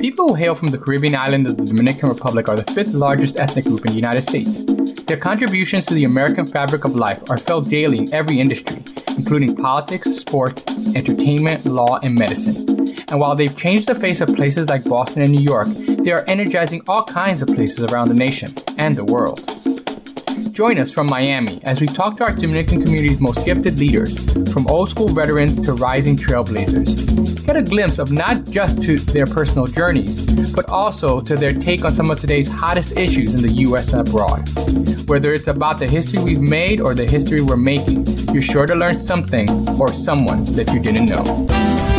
people who hail from the Caribbean island of the Dominican Republic are the fifth largest ethnic group in the United States. Their contributions to the American fabric of life are felt daily in every industry, including politics, sports, entertainment, law, and medicine. And while they've changed the face of places like Boston and New York, they are energizing all kinds of places around the nation and the world. Join us from Miami as we talk to our Dominican community's most gifted leaders, from old school veterans to rising trailblazers. Get a glimpse of not just to their personal journeys, but also to their take on some of today's hottest issues in the US and abroad. Whether it's about the history we've made or the history we're making, you're sure to learn something or someone that you didn't know.